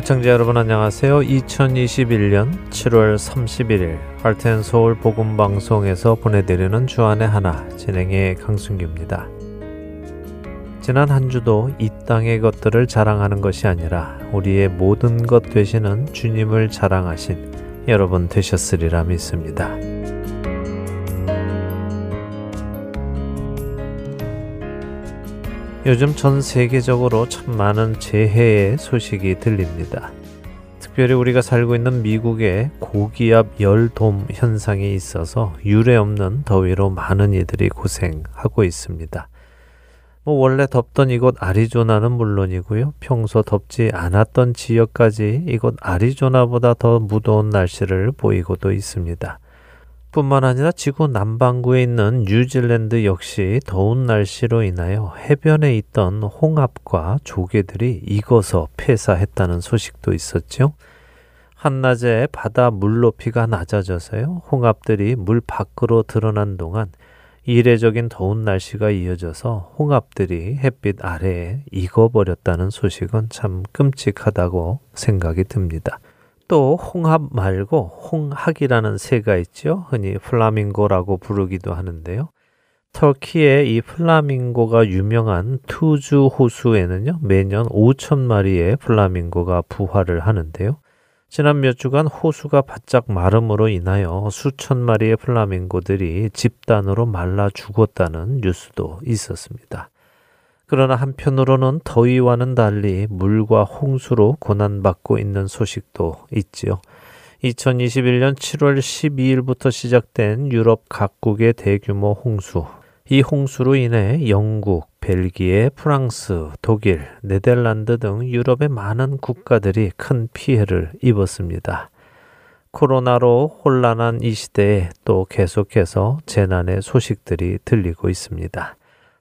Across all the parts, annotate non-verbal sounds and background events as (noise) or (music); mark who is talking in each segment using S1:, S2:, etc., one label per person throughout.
S1: 애청자 여러분 안녕하세요. 2021년 7월 31일 할텐 서울 복음 방송에서 보내드리는 주안의 하나 진행의 강순규입니다. 지난 한 주도 이 땅의 것들을 자랑하는 것이 아니라 우리의 모든 것 되시는 주님을 자랑하신 여러분 되셨으리라 믿습니다. 요즘 전 세계적으로 참 많은 재해의 소식이 들립니다. 특별히 우리가 살고 있는 미국에 고기압 열돔 현상이 있어서 유례 없는 더위로 많은 이들이 고생하고 있습니다. 뭐 원래 덥던 이곳 아리조나는 물론이고요. 평소 덥지 않았던 지역까지 이곳 아리조나보다 더 무더운 날씨를 보이고도 있습니다. 뿐만 아니라 지구 남반구에 있는 뉴질랜드 역시 더운 날씨로 인하여 해변에 있던 홍합과 조개들이 익어서 폐사했다는 소식도 있었죠. 한낮에 바다 물 높이가 낮아져서요. 홍합들이 물 밖으로 드러난 동안 이례적인 더운 날씨가 이어져서 홍합들이 햇빛 아래에 익어버렸다는 소식은 참 끔찍하다고 생각이 듭니다. 또 홍합 말고 홍학이라는 새가 있죠. 흔히 플라밍고라고 부르기도 하는데요. 터키의 이 플라밍고가 유명한 투즈 호수에는요, 매년 5천 마리의 플라밍고가 부화를 하는데요. 지난 몇 주간 호수가 바짝 마름으로 인하여 수천 마리의 플라밍고들이 집단으로 말라 죽었다는 뉴스도 있었습니다. 그러나 한편으로는 더위와는 달리 물과 홍수로 고난받고 있는 소식도 있지요. 2021년 7월 12일부터 시작된 유럽 각국의 대규모 홍수. 이 홍수로 인해 영국, 벨기에, 프랑스, 독일, 네덜란드 등 유럽의 많은 국가들이 큰 피해를 입었습니다. 코로나로 혼란한 이 시대에 또 계속해서 재난의 소식들이 들리고 있습니다.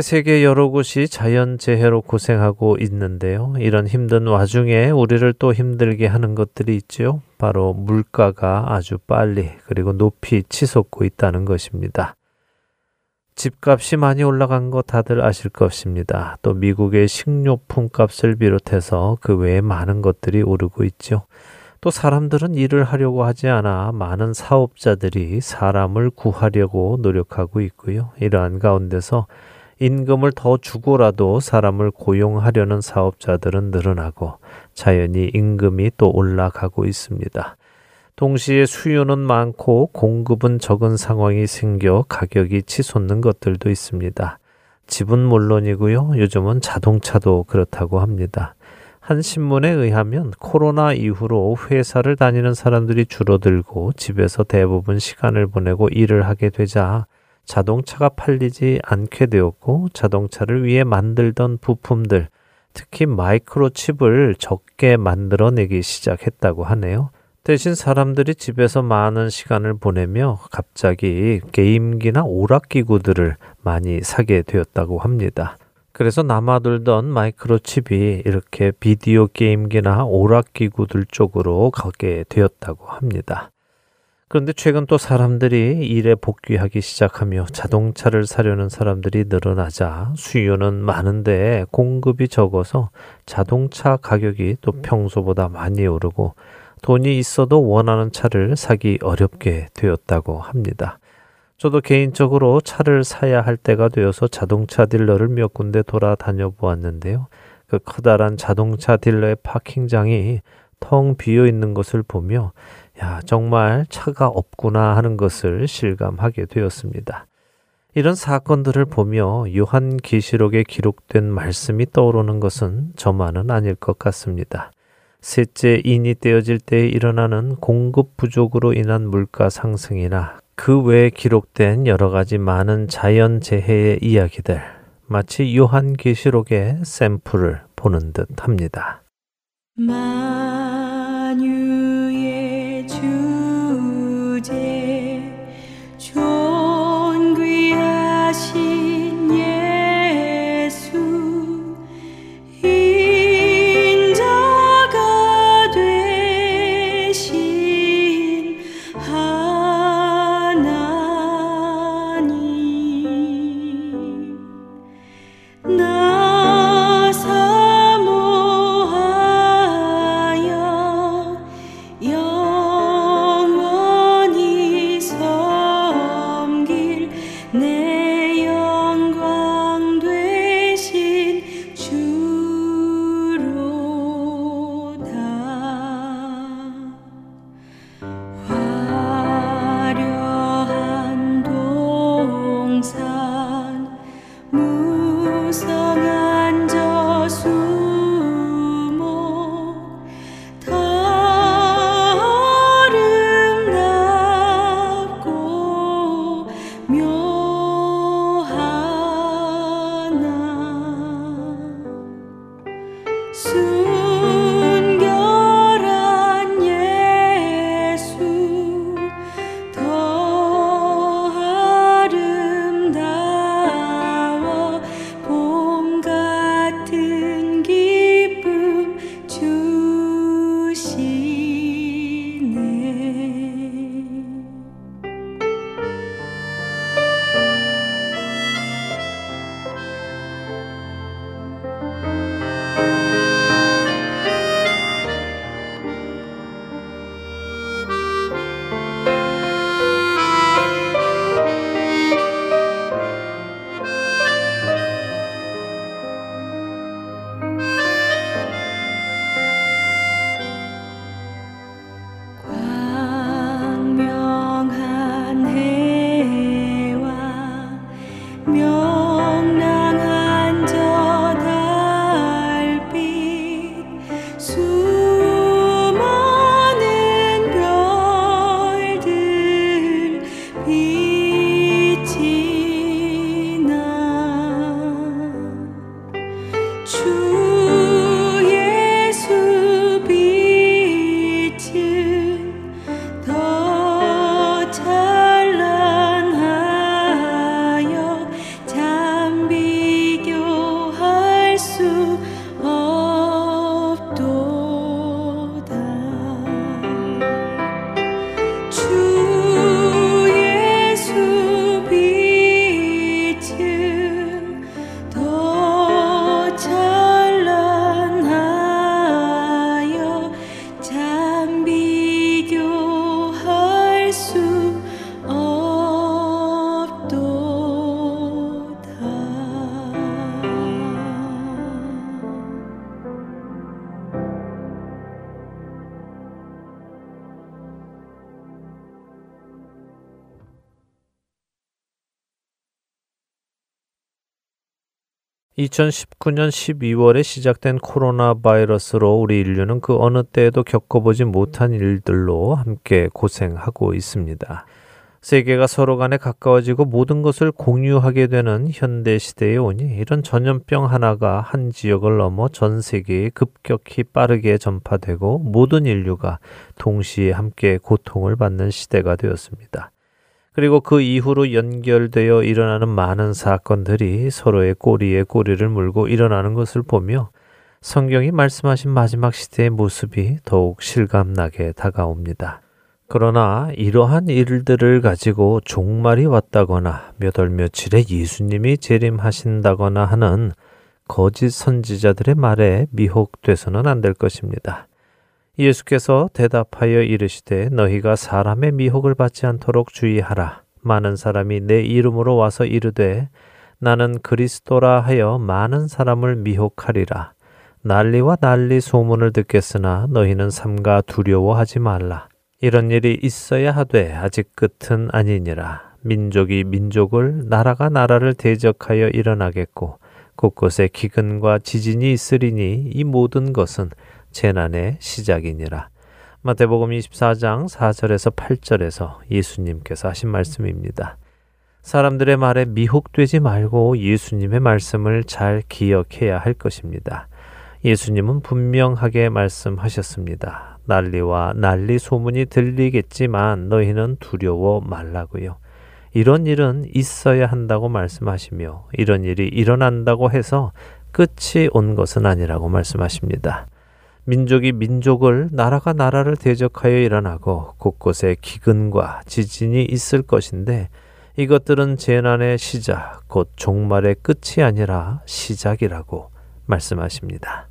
S1: 이렇게 세계 여러 곳이 자연재해로 고생하고 있는데요. 이런 힘든 와중에 우리를 또 힘들게 하는 것들이 있죠. 바로 물가가 아주 빨리 그리고 높이 치솟고 있다는 것입니다. 집값이 많이 올라간 거 다들 아실 것입니다. 또 미국의 식료품 값을 비롯해서 그 외에 많은 것들이 오르고 있죠. 또 사람들은 일을 하려고 하지 않아 많은 사업자들이 사람을 구하려고 노력하고 있고요. 이러한 가운데서 임금을 더 주고라도 사람을 고용하려는 사업자들은 늘어나고 자연히 임금이 또 올라가고 있습니다. 동시에 수요는 많고 공급은 적은 상황이 생겨 가격이 치솟는 것들도 있습니다. 집은 물론이고요. 요즘은 자동차도 그렇다고 합니다. 한 신문에 의하면 코로나 이후로 회사를 다니는 사람들이 줄어들고 집에서 대부분 시간을 보내고 일을 하게 되자 자동차가 팔리지 않게 되었고 자동차를 위해 만들던 부품들, 특히 마이크로칩을 적게 만들어내기 시작했다고 하네요. 대신 사람들이 집에서 많은 시간을 보내며 갑자기 게임기나 오락기구들을 많이 사게 되었다고 합니다. 그래서 남아돌던 마이크로칩이 이렇게 비디오 게임기나 오락기구들 쪽으로 가게 되었다고 합니다. 그런데 최근 또 사람들이 일에 복귀하기 시작하며 자동차를 사려는 사람들이 늘어나자 수요는 많은데 공급이 적어서 자동차 가격이 또 평소보다 많이 오르고 돈이 있어도 원하는 차를 사기 어렵게 되었다고 합니다. 저도 개인적으로 차를 사야 할 때가 되어서 자동차 딜러를 몇 군데 돌아다녀 보았는데요. 그 커다란 자동차 딜러의 파킹장이 텅 비어 있는 것을 보며 야, 정말 차가 없구나 하는 것을 실감하게 되었습니다. 이런 사건들을 보며 요한 계시록에 기록된 말씀이 떠오르는 것은 저만은 아닐 것 같습니다. 셋째 인이 떼어질 때 일어나는 공급 부족으로 인한 물가 상승이나 그 외에 기록된 여러 가지 많은 자연 재해의 이야기들 마치 요한 계시록의 샘플을 보는 듯 합니다.
S2: 만
S1: 2019년 12월에 시작된 코로나 바이러스로 우리 인류는 그 어느 때에도 겪어보지 못한 일들로 함께 고생하고 있습니다. 세계가 서로 간에 가까워지고 모든 것을 공유하게 되는 현대 시대에 오니 이런 전염병 하나가 한 지역을 넘어 전 세계에 급격히 빠르게 전파되고 모든 인류가 동시에 함께 고통을 받는 시대가 되었습니다. 그리고 그 이후로 연결되어 일어나는 많은 사건들이 서로의 꼬리에 꼬리를 물고 일어나는 것을 보며 성경이 말씀하신 마지막 시대의 모습이 더욱 실감나게 다가옵니다. 그러나 이러한 일들을 가지고 종말이 왔다거나 몇월 며칠에 예수님이 재림하신다거나 하는 거짓 선지자들의 말에 미혹돼서는 안 될 것입니다. 예수께서 대답하여 이르시되 너희가 사람의 미혹을 받지 않도록 주의하라. 많은 사람이 내 이름으로 와서 이르되 나는 그리스도라 하여 많은 사람을 미혹하리라. 난리와 난리 소문을 듣겠으나 너희는 삼가 두려워하지 말라. 이런 일이 있어야 하되 아직 끝은 아니니라. 민족이 민족을 나라가 나라를 대적하여 일어나겠고 곳곳에 기근과 지진이 있으리니 이 모든 것은 재난의 시작이니라. 마태복음 24장 4절에서 8절에서 예수님께서 하신 말씀입니다. 사람들의 말에 미혹되지 말고 예수님의 말씀을 잘 기억해야 할 것입니다. 예수님은 분명하게 말씀하셨습니다. 난리와 난리 소문이 들리겠지만 너희는 두려워 말라고요. 이런 일은 있어야 한다고 말씀하시며 이런 일이 일어난다고 해서 끝이 온 것은 아니라고 말씀하십니다. 민족이 민족을 나라가 나라를 대적하여 일어나고 곳곳에 기근과 지진이 있을 것인데 이것들은 재난의 시작, 곧 종말의 끝이 아니라 시작이라고 말씀하십니다.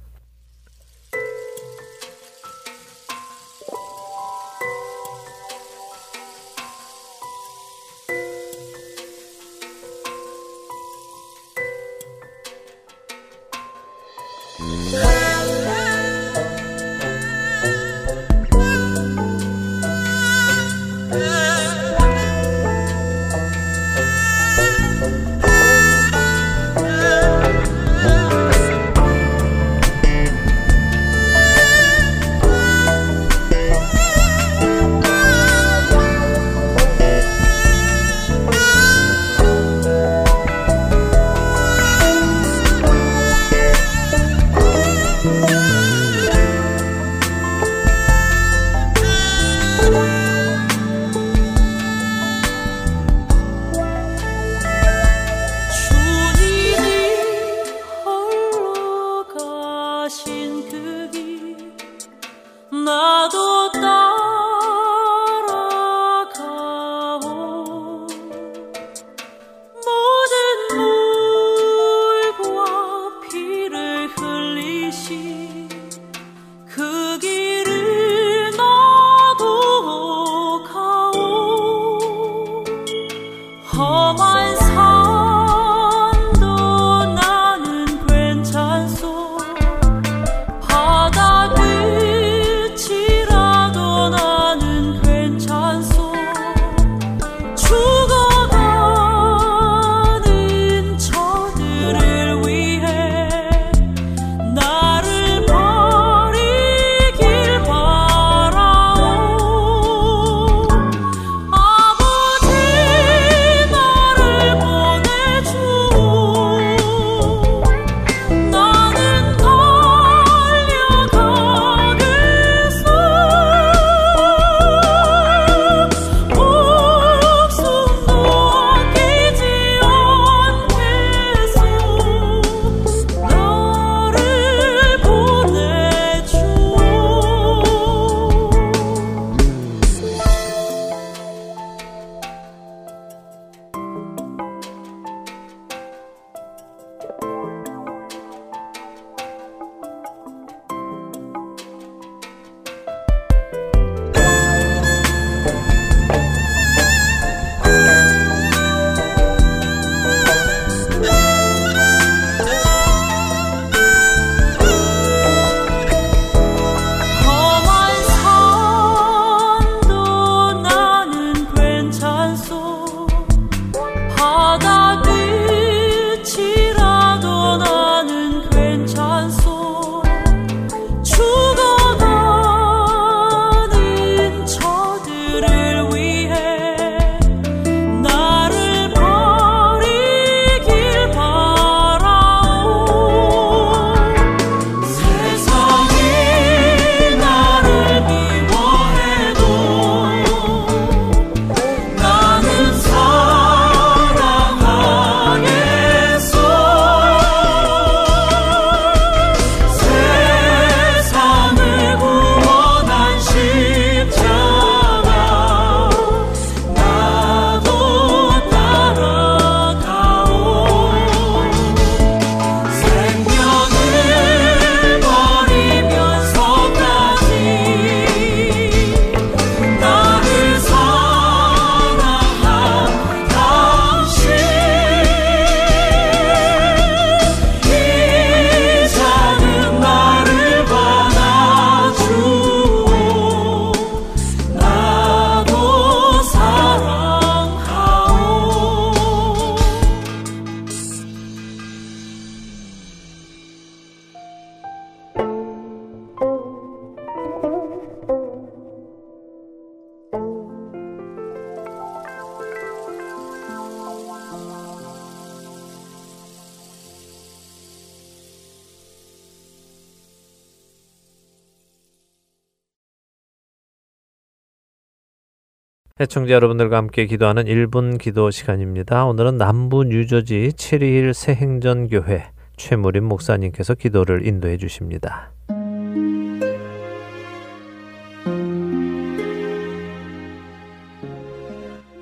S1: 애청자 여러분들과 함께 기도하는 1분 기도 시간입니다. 오늘은 남부 뉴저지 체리힐 새행전교회 최무림 목사님께서 기도를 인도해 주십니다.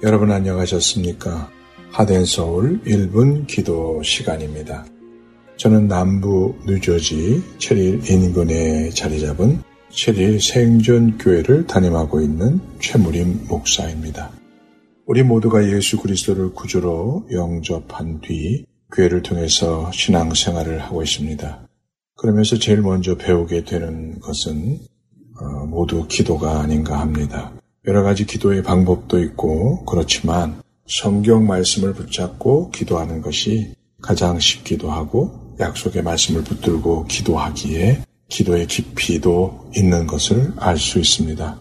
S3: 여러분 안녕하셨습니까? 하덴 서울 1분 기도 시간입니다. 저는 남부 뉴저지 체릴 인근에 자리 잡은 체릴 생존교회를 담임하고 있는 최무림 목사입니다. 우리 모두가 예수 그리스도를 구주로 영접한 뒤 교회를 통해서 신앙생활을 하고 있습니다. 그러면서 제일 먼저 배우게 되는 것은 어, 모두 기도가 아닌가 합니다. 여러 가지 기도의 방법도 있고 그렇지만 성경 말씀을 붙잡고 기도하는 것이 가장 쉽기도 하고 약속의 말씀을 붙들고 기도하기에 기도의 깊이도 있는 것을 알 수 있습니다.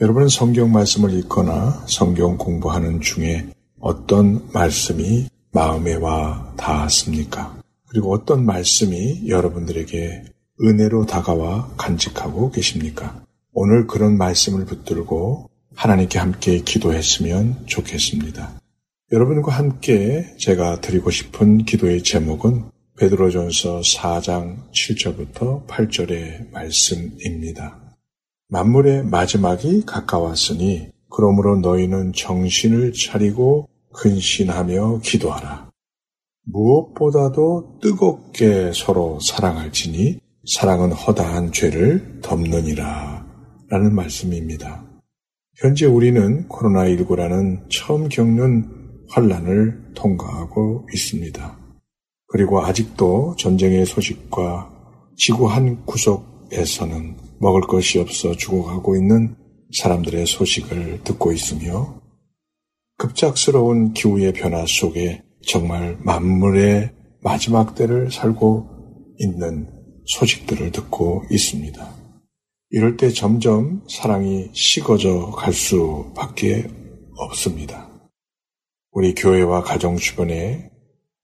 S3: 여러분은 성경 말씀을 읽거나 성경 공부하는 중에 어떤 말씀이 마음에 와 닿았습니까? 그리고 어떤 말씀이 여러분들에게 은혜로 다가와 간직하고 계십니까? 오늘 그런 말씀을 붙들고 하나님께 함께 기도했으면 좋겠습니다. 여러분과 함께 제가 드리고 싶은 기도의 제목은 베드로전서 4장 7절부터 8절의 말씀입니다. 만물의 마지막이 가까웠으니 그러므로 너희는 정신을 차리고 근신하며 기도하라. 무엇보다도 뜨겁게 서로 사랑할지니 사랑은 허다한 죄를 덮느니라 라는 말씀입니다. 현재 우리는 코로나19라는 처음 겪는 환란을 통과하고 있습니다. 그리고 아직도 전쟁의 소식과 지구 한 구석에서는 먹을 것이 없어 죽어가고 있는 사람들의 소식을 듣고 있으며 급작스러운 기후의 변화 속에 정말 만물의 마지막 때를 살고 있는 소식들을 듣고 있습니다. 이럴 때 점점 사랑이 식어져 갈 수밖에 없습니다. 우리 교회와 가정 주변의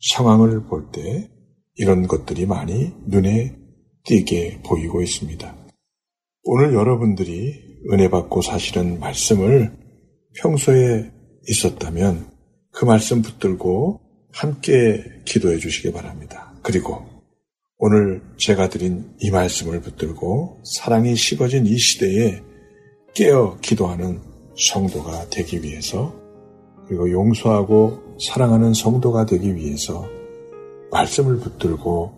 S3: 상황을 볼 때 이런 것들이 많이 눈에 띄게 보이고 있습니다. 오늘 여러분들이 은혜 받고 사실은 말씀을 평소에 있었다면 그 말씀 붙들고 함께 기도해 주시기 바랍니다. 그리고 오늘 제가 드린 이 말씀을 붙들고 사랑이 식어진 이 시대에 깨어 기도하는 성도가 되기 위해서 그리고 용서하고 사랑하는 성도가 되기 위해서 말씀을 붙들고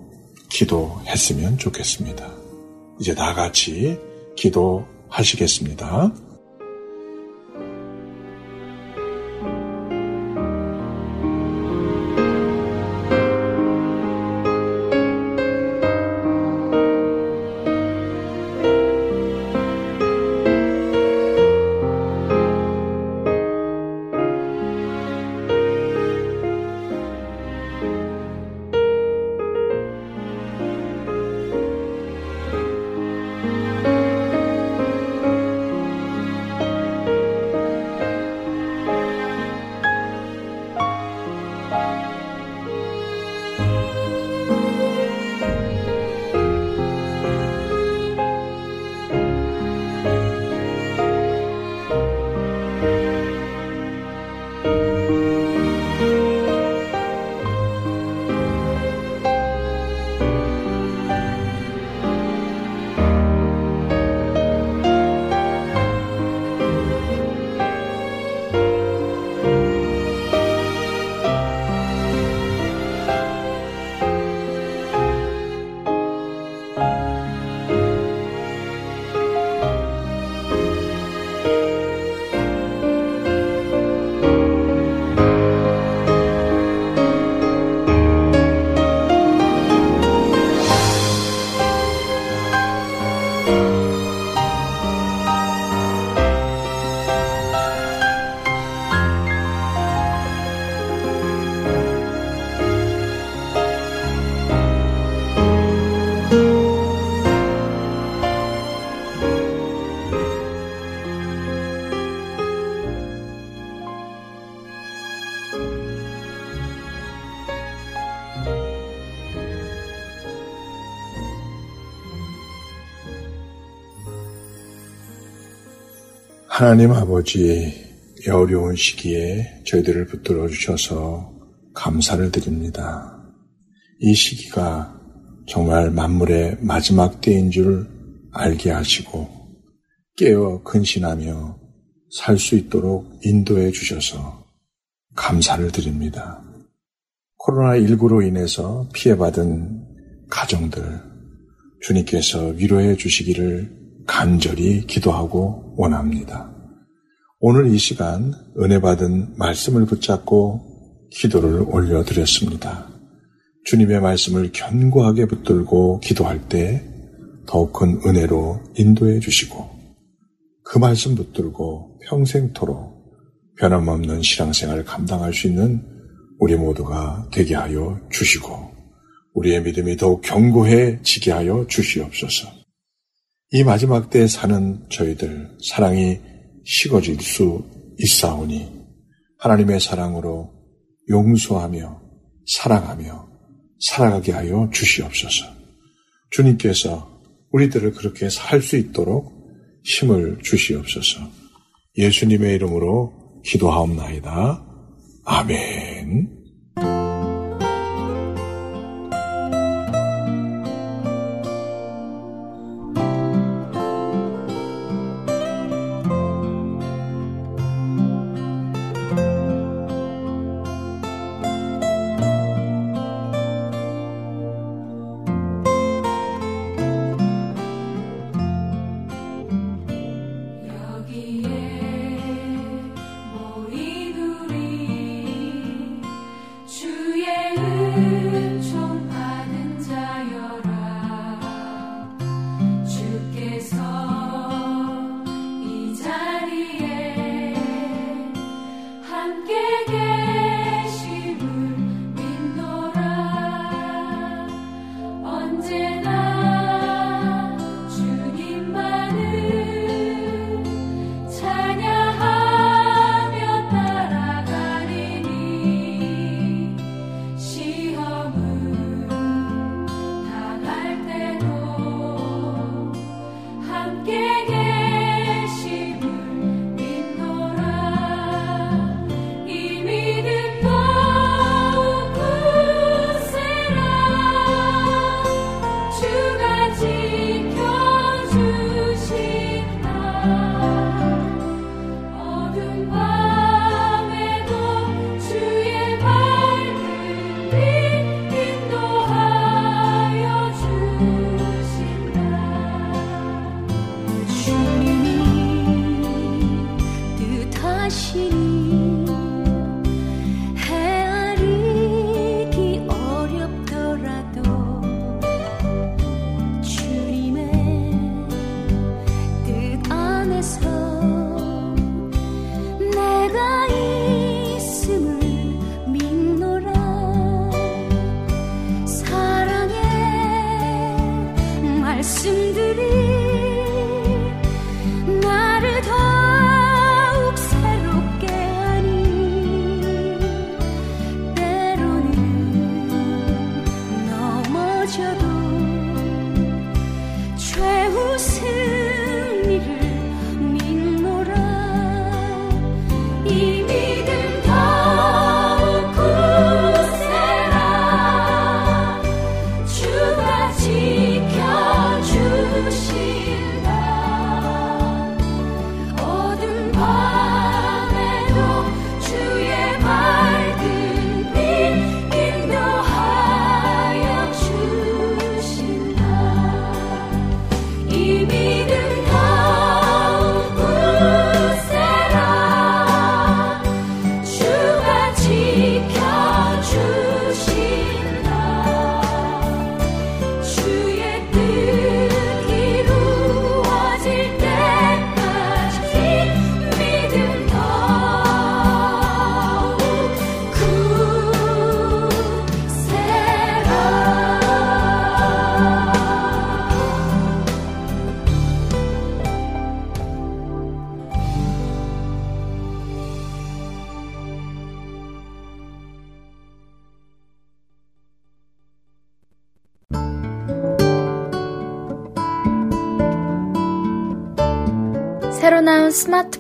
S3: 기도했으면 좋겠습니다. 이제 다 같이 기도하시겠습니다. 하나님 아버지,
S4: 이 어려운 시기에 저희들을 붙들어 주셔서 감사를 드립니다. 이 시기가 정말 만물의 마지막 때인 줄 알게 하시고 깨어 근신하며 살 수 있도록 인도해 주셔서 감사를 드립니다. 코로나19로 인해서 피해받은 가정들 주님께서 위로해 주시기를 간절히 기도하고 원합니다. 오늘 이 시간 은혜 받은 말씀을 붙잡고 기도를 올려드렸습니다. 주님의 말씀을 견고하게 붙들고 기도할 때 더욱 큰 은혜로 인도해 주시고 그 말씀 붙들고 평생토록 변함없는 신앙생활을 감당할 수 있는 우리 모두가 되게 하여 주시고 우리의 믿음이 더욱 견고해지게 하여 주시옵소서. 이 마지막 때 사는 저희들 사랑이 식어질 수 있사오니 하나님의 사랑으로 용서하며 사랑하며 살아가게 하여 주시옵소서. 주님께서 우리들을 그렇게 살 수 있도록 힘을 주시옵소서. 예수님의 이름으로 기도하옵나이다. 아멘.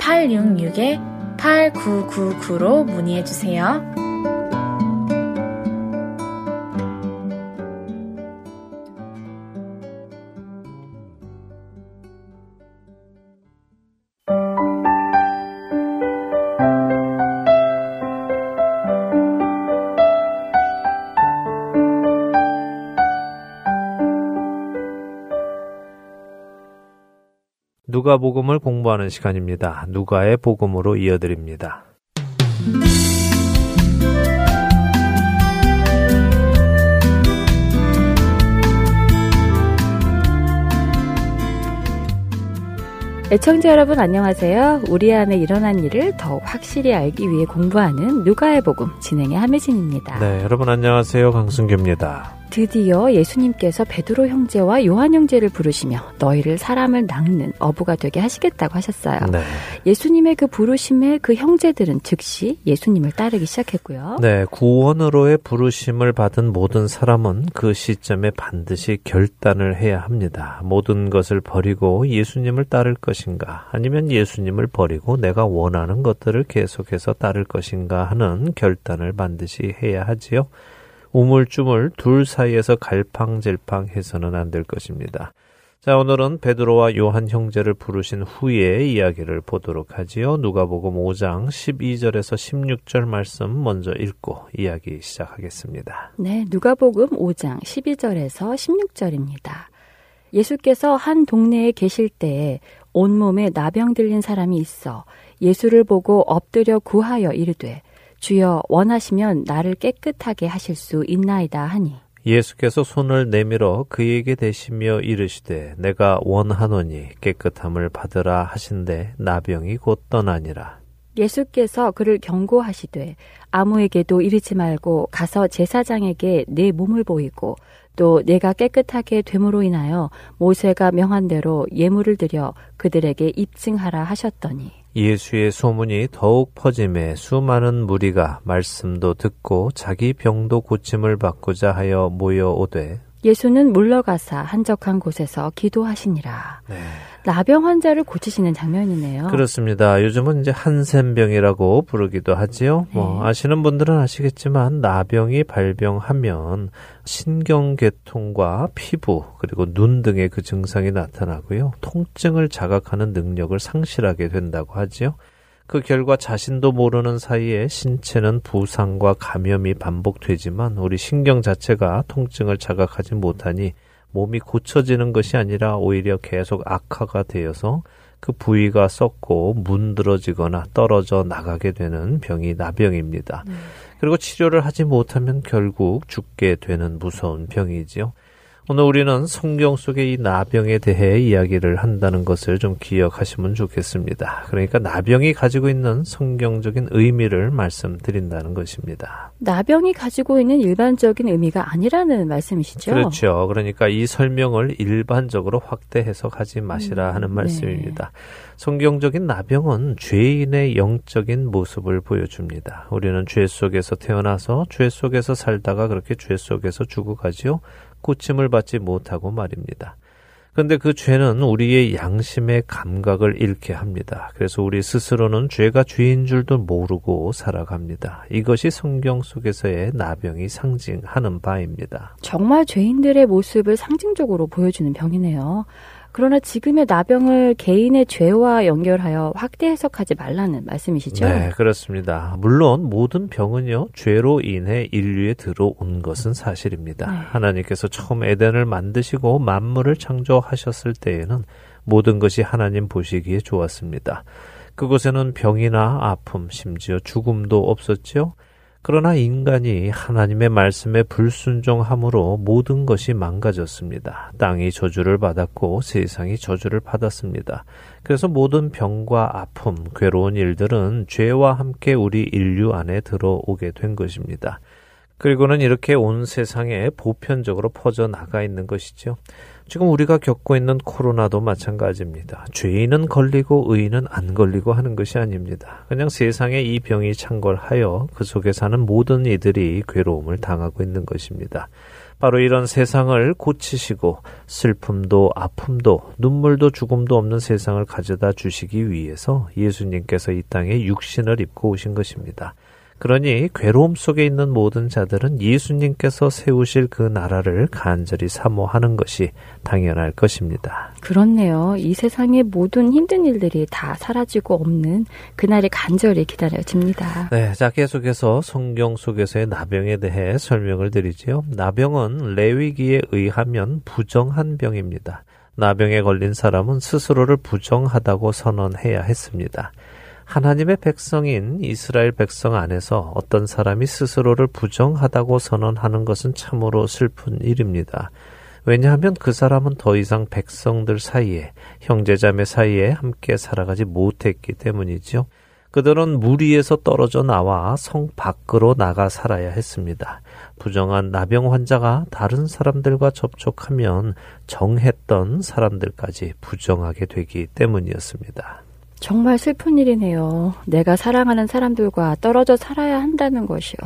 S5: 602-866-8999로 문의해 주세요.
S1: 누가복음을 공부하는 시간입니다. 누가의 복음으로 이어드립니다.
S6: 애청자 여러분 안녕하세요. 우리 안에 일어난 일을 더욱 확실히 알기 위해 공부하는 누가의 복음 진행의 함혜진입니다.
S1: 네, 여러분 안녕하세요. 강승규입니다.
S6: 드디어 예수님께서 베드로 형제와 요한 형제를 부르시며 너희를 사람을 낚는 어부가 되게 하시겠다고 하셨어요.
S1: 네.
S6: 예수님의 그 부르심에 그 형제들은 즉시 예수님을 따르기 시작했고요.
S1: 네, 구원으로의 부르심을 받은 모든 사람은 그 시점에 반드시 결단을 해야 합니다. 모든 것을 버리고 예수님을 따를 것인가, 아니면 예수님을 버리고 내가 원하는 것들을 계속해서 따를 것인가 하는 결단을 반드시 해야 하지요. 우물쭈물 둘 사이에서 갈팡질팡해서는 안 될 것입니다. 자, 오늘은 베드로와 요한 형제를 부르신 후의 이야기를 보도록 하지요. 누가복음 5장 12절에서 16절 말씀 먼저 읽고 이야기 시작하겠습니다.
S6: 네, 누가복음 5장 12절에서 16절입니다. 예수께서 한 동네에 계실 때에 온몸에 나병 들린 사람이 있어 예수를 보고 엎드려 구하여 이르되 주여 원하시면 나를 깨끗하게 하실 수 있나이다 하니
S1: 예수께서 손을 내밀어 그에게 대시며 이르시되 내가 원하노니 깨끗함을 받으라 하신데 나병이 곧 떠나니라.
S6: 예수께서 그를 경고하시되 아무에게도 이르지 말고 가서 제사장에게 내 몸을 보이고 또 내가 깨끗하게 됨으로 인하여 모세가 명한 대로 예물을 드려 그들에게 입증하라 하셨더니
S1: 예수의 소문이 더욱 퍼짐에 수많은 무리가 말씀도 듣고 자기 병도 고침을 받고자 하여 모여오되
S6: 예수는 물러가사 한적한 곳에서 기도하시니라.
S1: 네.
S6: 나병 환자를 고치시는 장면이네요.
S1: 그렇습니다. 요즘은 이제 한센병이라고 부르기도 하지요. 뭐
S6: 네.
S1: 아시는 분들은 아시겠지만 나병이 발병하면 신경계통과 피부 그리고 눈 등의 그 증상이 나타나고요. 통증을 자각하는 능력을 상실하게 된다고 하지요. 그 결과 자신도 모르는 사이에 신체는 부상과 감염이 반복되지만 우리 신경 자체가 통증을 자각하지 못하니 몸이 고쳐지는 것이 아니라 오히려 계속 악화가 되어서 그 부위가 썩고 문드러지거나 떨어져 나가게 되는 병이 나병입니다. 그리고 치료를 하지 못하면 결국 죽게 되는 무서운 병이지요. 오늘 우리는 성경 속의 이 나병에 대해 이야기를 한다는 것을 좀 기억하시면 좋겠습니다. 그러니까 나병이 가지고 있는 성경적인 의미를 말씀드린다는 것입니다.
S6: 나병이 가지고 있는 일반적인 의미가 아니라는 말씀이시죠?
S1: 그렇죠. 그러니까 이 설명을 일반적으로 확대 해석하지 마시라
S6: 음,
S1: 하는
S6: 네.
S1: 말씀입니다. 성경적인 나병은 죄인의 영적인 모습을 보여줍니다. 우리는 죄 속에서 태어나서 죄 속에서 살다가 그렇게 죄 속에서 죽어가지요. 고침을 받지 못하고 말입니다. 그런데 그 죄는 우리의 양심의 감각을 잃게 합니다. 그래서 우리 스스로는 죄가 죄인 줄도 모르고 살아갑니다. 이것이 성경 속에서의 나병이 상징하는 바입니다.
S6: 정말 죄인들의 모습을 상징적으로 보여주는 병이네요. 그러나 지금의 나병을 개인의 죄와 연결하여 확대 해석하지 말라는 말씀이시죠?
S1: 네, 그렇습니다. 물론 모든 병은요, 죄로 인해 인류에 들어온 것은 사실입니다.
S6: 네.
S1: 하나님께서 처음 에덴을 만드시고 만물을 창조하셨을 때에는 모든 것이 하나님 보시기에 좋았습니다. 그곳에는 병이나 아픔, 심지어 죽음도 없었지요. 그러나 인간이 하나님의 말씀에 불순종함으로 모든 것이 망가졌습니다. 땅이 저주를 받았고 세상이 저주를 받았습니다. 그래서 모든 병과 아픔, 괴로운 일들은 죄와 함께 우리 인류 안에 들어오게 된 것입니다. 그리고는 이렇게 온 세상에 보편적으로 퍼져 나가 있는 것이죠. 지금 우리가 겪고 있는 코로나도 마찬가지입니다. 죄인은 걸리고 의인은 안 걸리고 하는 것이 아닙니다. 그냥 세상에 이 병이 창궐하여 그 속에 사는 모든 이들이 괴로움을 당하고 있는 것입니다. 바로 이런 세상을 고치시고 슬픔도 아픔도 눈물도 죽음도 없는 세상을 가져다 주시기 위해서 예수님께서 이 땅에 육신을 입고 오신 것입니다. 그러니 괴로움 속에 있는 모든 자들은 예수님께서 세우실 그 나라를 간절히 사모하는 것이 당연할 것입니다.
S6: 그렇네요. 이 세상의 모든 힘든 일들이 다 사라지고 없는 그날이 간절히 기다려집니다.
S1: 네, 자 계속해서 성경 속에서의 나병에 대해 설명을 드리지요. 나병은 레위기에 의하면 부정한 병입니다. 나병에 걸린 사람은 스스로를 부정하다고 선언해야 했습니다. 하나님의 백성인 이스라엘 백성 안에서 어떤 사람이 스스로를 부정하다고 선언하는 것은 참으로 슬픈 일입니다. 왜냐하면 그 사람은 더 이상 백성들 사이에, 형제자매 사이에 함께 살아가지 못했기 때문이지요. 그들은 무리에서 떨어져 나와 성 밖으로 나가 살아야 했습니다. 부정한 나병 환자가 다른 사람들과 접촉하면 정했던 사람들까지 부정하게 되기 때문이었습니다.
S6: 정말 슬픈 일이네요. 내가 사랑하는 사람들과 떨어져 살아야 한다는 것이요.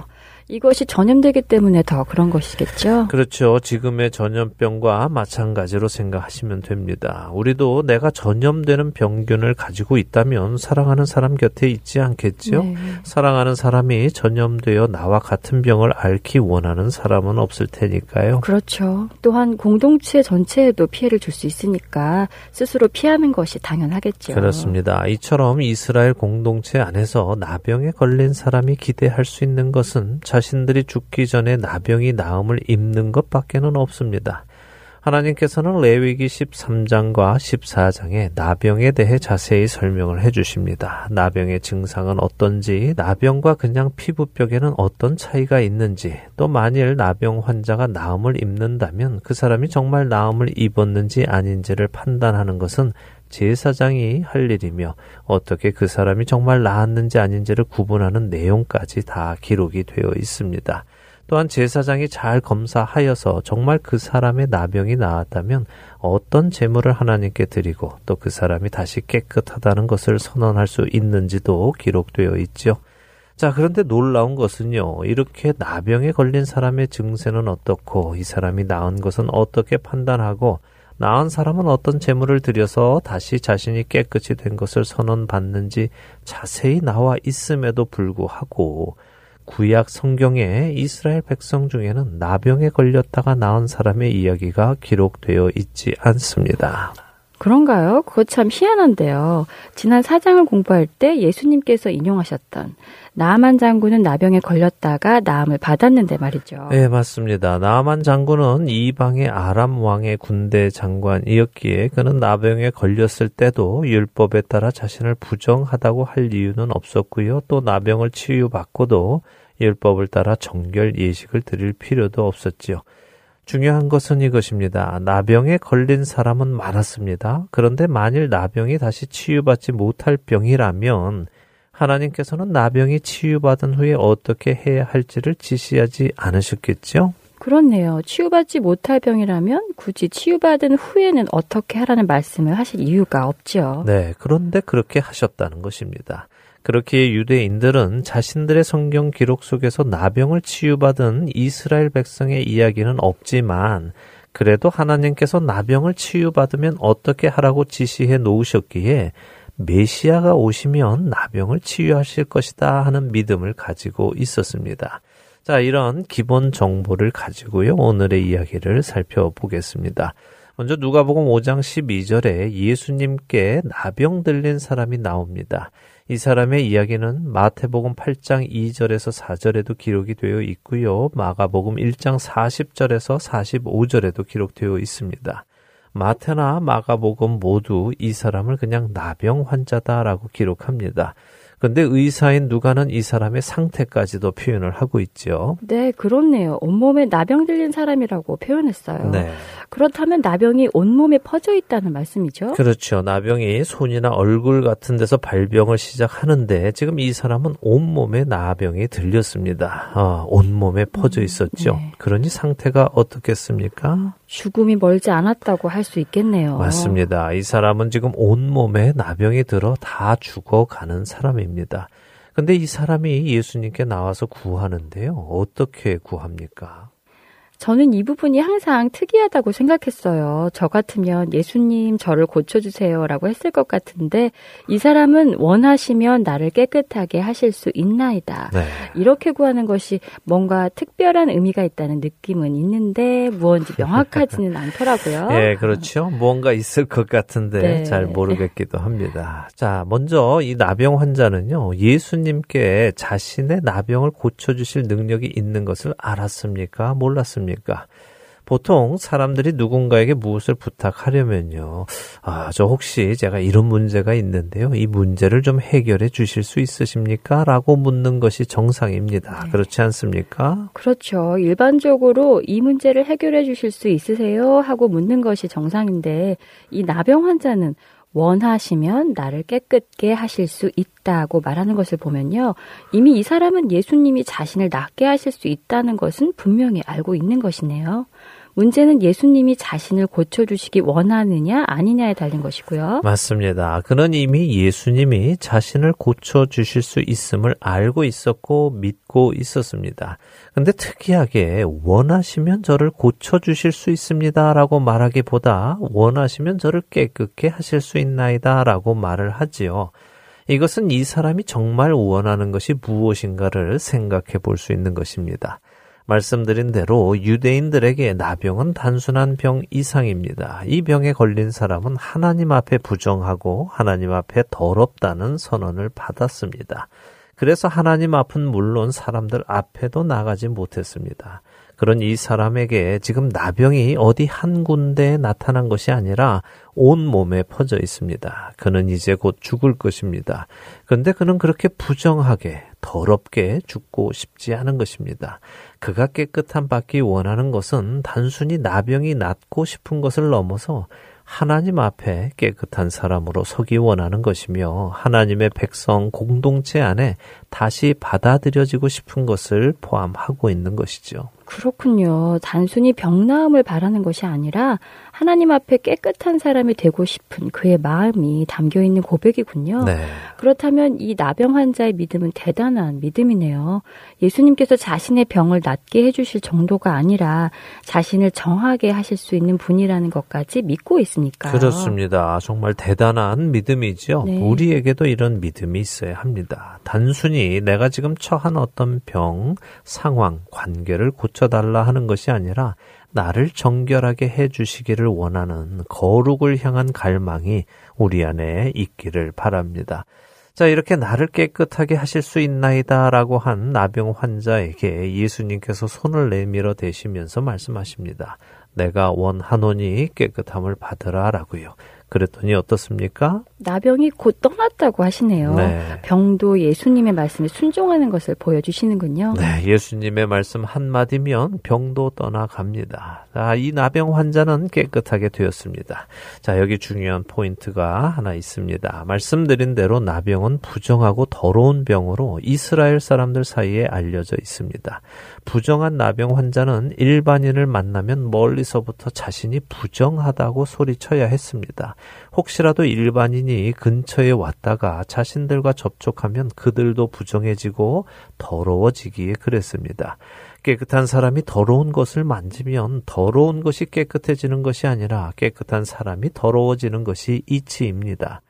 S6: 이것이 전염되기 때문에 더 그런 것이겠죠?
S1: 그렇죠. 지금의 전염병과 마찬가지로 생각하시면 됩니다. 우리도 내가 전염되는 병균을 가지고 있다면 사랑하는 사람 곁에 있지 않겠죠? 네. 사랑하는 사람이 전염되어 나와 같은 병을 앓기 원하는 사람은 없을 테니까요.
S6: 그렇죠. 또한 공동체 전체에도 피해를 줄 수 있으니까 스스로 피하는 것이 당연하겠죠.
S1: 그렇습니다. 이처럼 이스라엘 공동체 안에서 나병에 걸린 사람이 기대할 수 있는 것은 자신들이 죽기 전에 나병이 나음을 입는 것밖에는 없습니다. 하나님께서는 레위기 13장과 14장에 나병에 대해 자세히 설명을 해 주십니다. 나병의 증상은 어떤지, 나병과 그냥 피부벽에는 어떤 차이가 있는지, 또 만일 나병 환자가 나음을 입는다면 그 사람이 정말 나음을 입었는지 아닌지를 판단하는 것은 제사장이 할 일이며 어떻게 그 사람이 정말 나았는지 아닌지를 구분하는 내용까지 다 기록이 되어 있습니다. 또한 제사장이 잘 검사하여서 정말 그 사람의 나병이 나았다면 어떤 제물을 하나님께 드리고 또 그 사람이 다시 깨끗하다는 것을 선언할 수 있는지도 기록되어 있죠. 자, 그런데 놀라운 것은요, 이렇게 나병에 걸린 사람의 증세는 어떻고, 이 사람이 나은 것은 어떻게 판단하고, 나은 사람은 어떤 재물을 들여서 다시 자신이 깨끗이 된 것을 선언받는지 자세히 나와 있음에도 불구하고 구약 성경에 이스라엘 백성 중에는 나병에 걸렸다가 나은 사람의 이야기가 기록되어 있지 않습니다.
S6: 그런가요? 그거 참 희한한데요. 지난 사장을 공부할 때 예수님께서 인용하셨던 나만 장군은 나병에 걸렸다가 나음을 받았는데 말이죠.
S1: 네, 맞습니다. 나만 장군은 이방의 아람 왕의 군대 장관이었기에 그는 나병에 걸렸을 때도 율법에 따라 자신을 부정하다고 할 이유는 없었고요. 또 나병을 치유받고도 율법을 따라 정결 예식을 드릴 필요도 없었지요. 중요한 것은 이것입니다. 나병에 걸린 사람은 많았습니다. 그런데 만일 나병이 다시 치유받지 못할 병이라면 하나님께서는 나병이 치유받은 후에 어떻게 해야 할지를 지시하지 않으셨겠죠?
S6: 그렇네요. 치유받지 못할 병이라면 굳이 치유받은 후에는 어떻게 하라는 말씀을 하실 이유가 없죠.
S1: 네, 그런데 그렇게 하셨다는 것입니다. 그렇게 유대인들은 자신들의 성경 기록 속에서 나병을 치유받은 이스라엘 백성의 이야기는 없지만 그래도 하나님께서 나병을 치유받으면 어떻게 하라고 지시해 놓으셨기에 메시아가 오시면 나병을 치유하실 것이다 하는 믿음을 가지고 있었습니다. 자, 이런 기본 정보를 가지고요. 오늘의 이야기를 살펴보겠습니다. 먼저 누가복음 5장 12절에 예수님께 나병 들린 사람이 나옵니다. 이 사람의 이야기는 마태복음 8장 2절에서 4절에도 기록이 되어 있고요. 마가복음 1장 40절에서 45절에도 기록되어 있습니다. 마태나 마가복음 모두 이 사람을 그냥 나병 환자다라고 기록합니다. 근데 의사인 누가는 이 사람의 상태까지도 표현을 하고 있죠.
S6: 네, 그렇네요. 온몸에 나병 들린 사람이라고 표현했어요.
S1: 네.
S6: 그렇다면 나병이 온몸에 퍼져 있다는 말씀이죠?
S1: 그렇죠. 나병이 손이나 얼굴 같은 데서 발병을 시작하는데 지금 이 사람은 온몸에 나병이 들렸습니다. 아, 온몸에 퍼져 있었죠.
S6: 네.
S1: 그러니 상태가 어떻겠습니까?
S6: 죽음이 멀지 않았다고 할 수 있겠네요.
S1: 맞습니다. 이 사람은 지금 온몸에 나병이 들어 다 죽어가는 사람입니다. 근데 이 사람이 예수님께 나와서 구하는데요. 어떻게 구합니까?
S6: 저는 이 부분이 항상 특이하다고 생각했어요. 저 같으면 예수님 저를 고쳐주세요 라고 했을 것 같은데 이 사람은 원하시면 나를 깨끗하게 하실 수 있나이다.
S1: 네.
S6: 이렇게 구하는 것이 뭔가 특별한 의미가 있다는 느낌은 있는데 무언지 (laughs) 명확하지는 않더라고요.
S1: 예, 그렇죠. 뭔가 있을 것 같은데
S6: 네.
S1: 잘 모르겠기도 합니다. 자, 먼저 이 나병 환자는요, 예수님께 자신의 나병을 고쳐주실 능력이 있는 것을 알았습니까? 몰랐습니까? 보통 사람들이 누군가에게 무엇을 부탁하려면요, 아, 저 혹시 제가 이런 문제가 있는데요, 이 문제를 좀 해결해 주실 수 있으십니까? 라고 묻는 것이 정상입니다. 그렇지 않습니까?
S6: 그렇죠. 일반적으로 이 문제를 해결해 주실 수 있으세요? 하고 묻는 것이 정상인데 이 나병 환자는 원하시면 나를 깨끗게 하실 수 있다고 말하는 것을 보면요. 이미 이 사람은 예수님이 자신을 낫게 하실 수 있다는 것은 분명히 알고 있는 것이네요. 문제는 예수님이 자신을 고쳐주시기 원하느냐 아니냐에 달린 것이고요.
S1: 맞습니다. 그는 이미 예수님이 자신을 고쳐 주실 수 있음을 알고 있었고 믿고 있었습니다. 근데 특이하게 원하시면 저를 고쳐 주실 수 있습니다 라고 말하기보다 원하시면 저를 깨끗게 하실 수 있나이다 라고 말을 하지요. 이것은 이 사람이 정말 원하는 것이 무엇인가를 생각해 볼 수 있는 것입니다. 말씀드린 대로 유대인들에게 나병은 단순한 병 이상입니다. 이 병에 걸린 사람은 하나님 앞에 부정하고 하나님 앞에 더럽다는 선언을 받았습니다. 그래서 하나님 앞은 물론 사람들 앞에도 나가지 못했습니다. 그런 이 사람에게 지금 나병이 어디 한 군데에 나타난 것이 아니라 온 몸에 퍼져 있습니다. 그는 이제 곧 죽을 것입니다. 그런데 그는 그렇게 부정하게 더럽게 죽고 싶지 않은 것입니다. 그가 깨끗한 받기 원하는 것은 단순히 나병이 낫고 싶은 것을 넘어서 하나님 앞에 깨끗한 사람으로 서기 원하는 것이며 하나님의 백성 공동체 안에 다시 받아들여지고 싶은 것을 포함하고 있는 것이죠.
S6: 그렇군요. 단순히 병나음을 바라는 것이 아니라 하나님 앞에 깨끗한 사람이 되고 싶은 그의 마음이 담겨 있는 고백이군요.
S1: 네.
S6: 그렇다면 이 나병 환자의 믿음은 대단한 믿음이네요. 예수님께서 자신의 병을 낫게 해주실 정도가 아니라 자신을 정하게 하실 수 있는 분이라는 것까지 믿고 있으니까요.
S1: 그렇습니다. 정말 대단한 믿음이죠.
S6: 네.
S1: 우리에게도 이런 믿음이 있어야 합니다. 단순히 내가 지금 처한 어떤 병, 상황, 관계를 고쳐달라 하는 것이 아니라 나를 정결하게 해 주시기를 원하는 거룩을 향한 갈망이 우리 안에 있기를 바랍니다. 자, 이렇게 나를 깨끗하게 하실 수 있나이다 라고 한 나병 환자에게 예수님께서 손을 내밀어 대시면서 말씀하십니다. 내가 원하노니 깨끗함을 받으라 라고요. 그랬더니 어떻습니까?
S6: 나병이 곧 떠났다고 하시네요.
S1: 네.
S6: 병도 예수님의 말씀에 순종하는 것을 보여주시는군요.
S1: 네, 예수님의 말씀 한마디면 병도 떠나갑니다. 자, 이 나병 환자는 깨끗하게 되었습니다. 자, 여기 중요한 포인트가 하나 있습니다. 말씀드린 대로 나병은 부정하고 더러운 병으로 이스라엘 사람들 사이에 알려져 있습니다. 부정한 나병 환자는 일반인을 만나면 멀리서부터 자신이 부정하다고 소리쳐야 했습니다. 혹시라도 일반인이 근처에 왔다가 자신들과 접촉하면 그들도 부정해지고 더러워지기에 그랬습니다. 깨끗한 사람이 더러운 것을 만지면 더러운 것이 깨끗해지는 것이 아니라 깨끗한 사람이 더러워지는 것이 이치입니다.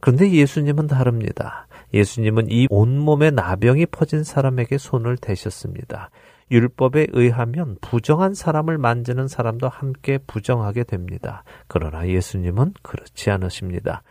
S1: 그런데 예수님은 다릅니다. 예수님은 이 온몸에 나병이 퍼진 사람에게 손을 대셨습니다. 율법에 의하면 부정한 사람을 만지는 사람도 함께 부정하게 됩니다. 그러나 예수님은 그렇지 않으십니다.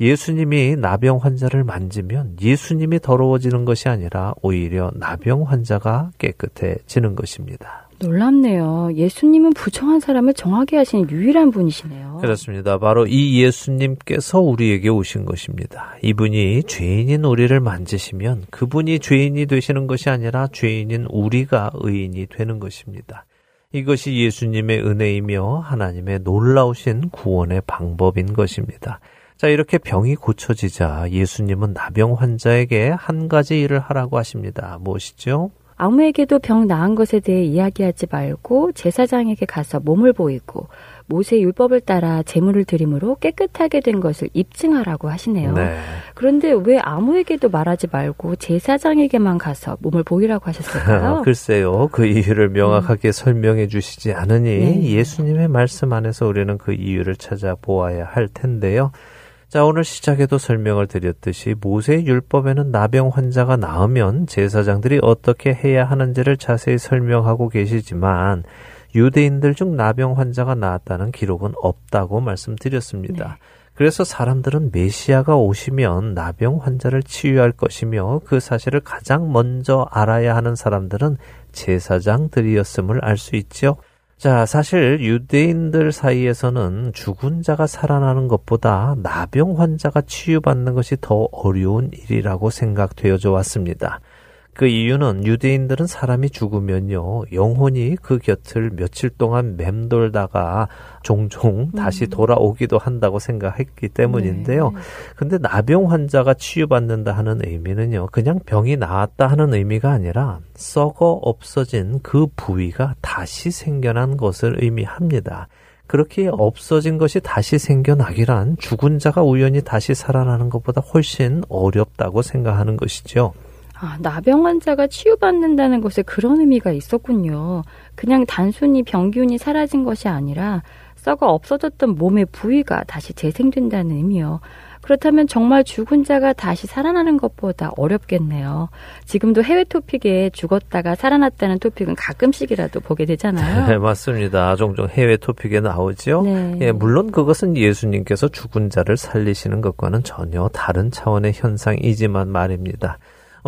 S1: 예수님이 나병 환자를 만지면 예수님이 더러워지는 것이 아니라 오히려 나병 환자가 깨끗해지는 것입니다.
S6: 놀랍네요. 예수님은 부정한 사람을 정하게 하시는 유일한 분이시네요.
S1: 그렇습니다. 바로 이 예수님께서 우리에게 오신 것입니다. 이분이 죄인인 우리를 만지시면 그분이 죄인이 되시는 것이 아니라 죄인인 우리가 의인이 되는 것입니다. 이것이 예수님의 은혜이며 하나님의 놀라우신 구원의 방법인 것입니다. 자, 이렇게 병이 고쳐지자 예수님은 나병 환자에게 한 가지 일을 하라고 하십니다. 무엇이죠?
S6: 아무에게도 병 나은 것에 대해 이야기하지 말고 제사장에게 가서 몸을 보이고 모세 율법을 따라 제물을 드림으로 깨끗하게 된 것을 입증하라고 하시네요.
S1: 네.
S6: 그런데 왜 아무에게도 말하지 말고 제사장에게만 가서 몸을 보이라고 하셨을까요? (laughs)
S1: 글쎄요. 그 이유를 명확하게 설명해 주시지 않으니
S6: 네.
S1: 예수님의 말씀 안에서 우리는 그 이유를 찾아보아야 할 텐데요. 자, 오늘 시작에도 설명을 드렸듯이 모세의 율법에는 나병 환자가 나으면 제사장들이 어떻게 해야 하는지를 자세히 설명하고 계시지만 유대인들 중 나병 환자가 나았다는 기록은 없다고 말씀드렸습니다. 그래서 사람들은 메시아가 오시면 나병 환자를 치유할 것이며 그 사실을 가장 먼저 알아야 하는 사람들은 제사장들이었음을 알 수 있죠. 자, 사실 유대인들 사이에서는 죽은 자가 살아나는 것보다 나병 환자가 치유받는 것이 더 어려운 일이라고 생각되어져 왔습니다. 그 이유는 유대인들은 사람이 죽으면요, 영혼이 그 곁을 며칠 동안 맴돌다가 종종 다시 돌아오기도 한다고 생각했기 때문인데요. 근데 나병 환자가 치유받는다 하는 의미는요, 그냥 병이 나았다 하는 의미가 아니라 썩어 없어진 그 부위가 다시 생겨난 것을 의미합니다. 그렇게 없어진 것이 다시 생겨나기란 죽은 자가 우연히 다시 살아나는 것보다 훨씬 어렵다고 생각하는 것이죠.
S6: 아, 나병 환자가 치유받는다는 것에 그런 의미가 있었군요. 그냥 단순히 병균이 사라진 것이 아니라 썩어 없어졌던 몸의 부위가 다시 재생된다는 의미요. 그렇다면 정말 죽은 자가 다시 살아나는 것보다 어렵겠네요. 지금도 해외 토픽에 죽었다가 살아났다는 토픽은 가끔씩이라도 보게
S1: 네,
S6: 되잖아요.
S1: 맞습니다. 종종 해외 토픽에 나오죠.
S6: 네.
S1: 예, 물론 그것은 예수님께서 죽은 자를 살리시는 것과는 전혀 다른 차원의 현상이지만 말입니다.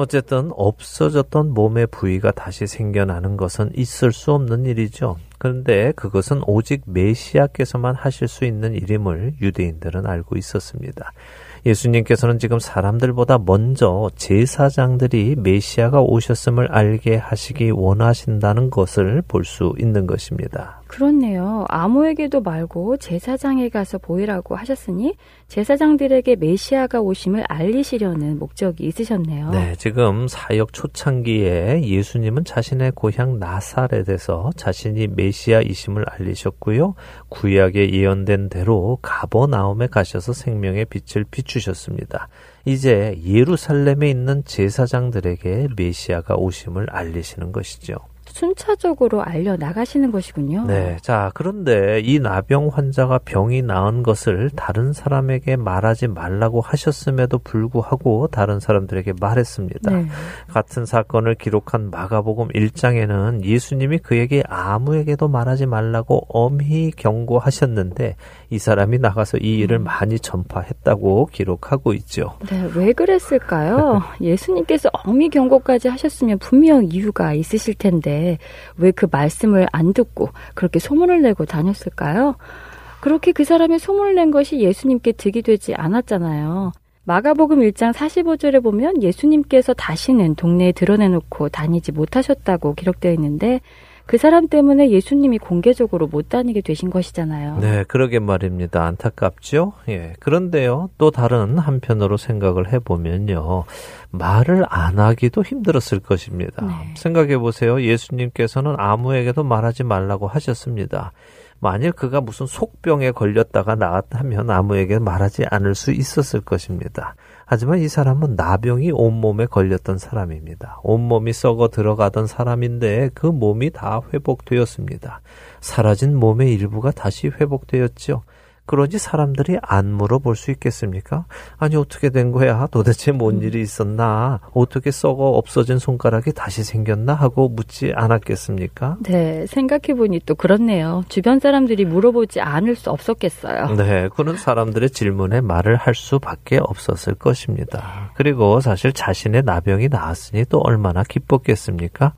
S1: 어쨌든 없어졌던 몸의 부위가 다시 생겨나는 것은 있을 수 없는 일이죠. 그런데 그것은 오직 메시아께서만 하실 수 있는 일임을 유대인들은 알고 있었습니다. 예수님께서는 지금 사람들보다 먼저 제사장들이 메시아가 오셨음을 알게 하시기 원하신다는 것을 볼 수 있는 것입니다.
S6: 그렇네요. 아무에게도 말고 제사장에 가서 보이라고 하셨으니 제사장들에게 메시아가 오심을 알리시려는 목적이 있으셨네요.
S1: 네, 지금 사역 초창기에 예수님은 자신의 고향 나사렛에서 자신이 메시아이심을 알리셨고요. 구약에 예언된 대로 가버나움에 가셔서 생명의 빛을 비추셨습니다. 이제 예루살렘에 있는 제사장들에게 메시아가 오심을 알리시는 것이죠.
S6: 순차적으로 알려 나가시는 것이군요.
S1: 네. 자, 그런데 이 나병 환자가 병이 나은 것을 다른 사람에게 말하지 말라고 하셨음에도 불구하고 다른 사람들에게 말했습니다.
S6: 네.
S1: 같은 사건을 기록한 마가복음 1장에는 예수님이 그에게 아무에게도 말하지 말라고 엄히 경고하셨는데 이 사람이 나가서 이 일을 많이 전파했다고 기록하고 있죠.
S6: 네, 왜 그랬을까요? (laughs) 예수님께서 어미 경고까지 하셨으면 분명 이유가 있으실 텐데 왜 그 말씀을 안 듣고 그렇게 소문을 내고 다녔을까요? 그렇게 그 사람이 소문을 낸 것이 예수님께 득이 되지 않았잖아요. 마가복음 1장 45절에 보면 예수님께서 다시는 동네에 드러내놓고 다니지 못하셨다고 기록되어 있는데 그 사람 때문에 예수님이 공개적으로 못 다니게 되신 것이잖아요.
S1: 네, 그러게 말입니다. 안타깝죠? 예. 그런데요, 또 다른 한편으로 생각을 해보면요. 말을 안 하기도 힘들었을 것입니다.
S6: 네.
S1: 생각해 보세요. 예수님께서는 아무에게도 말하지 말라고 하셨습니다. 만일 그가 무슨 속병에 걸렸다가 나왔다면 아무에게 말하지 않을 수 있었을 것입니다. 하지만 이 사람은 나병이 온몸에 걸렸던 사람입니다. 온몸이 썩어 들어가던 사람인데 그 몸이 다 회복되었습니다. 사라진 몸의 일부가 다시 회복되었죠. 그러지 사람들이 안 물어볼 수 있겠습니까? 아니 어떻게 된 거야? 도대체 뭔 일이 있었나? 어떻게 썩어 없어진 손가락이 다시 생겼나? 하고 묻지 않았겠습니까?
S6: 네, 생각해 보니 또 그렇네요. 주변 사람들이 물어보지 않을 수 없었겠어요.
S1: 네, 그런 사람들의 질문에 말을 할 수밖에 없었을 것입니다. 그리고 사실 자신의 나병이 나았으니 또 얼마나 기뻤겠습니까?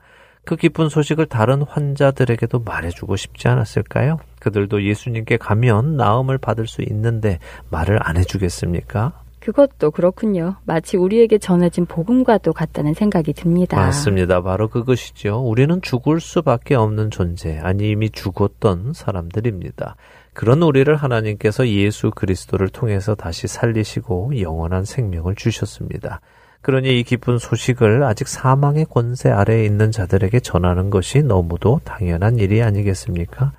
S1: 그 기쁜 소식을 다른 환자들에게도 말해주고 싶지 않았을까요? 그들도 예수님께 가면 나음을 받을 수 있는데 말을 안 해주겠습니까?
S6: 그것도 그렇군요. 마치 우리에게 전해진 복음과도 같다는 생각이 듭니다.
S1: 맞습니다. 바로 그것이죠. 우리는 죽을 수밖에 없는 존재, 아니 이미 죽었던 사람들입니다. 그런 우리를 하나님께서 예수 그리스도를 통해서 다시 살리시고 영원한 생명을 주셨습니다. 그러니 이 기쁜 소식을 아직 사망의 권세 아래에 있는 자들에게 전하는 것이 너무도 당연한 일이 아니겠습니까?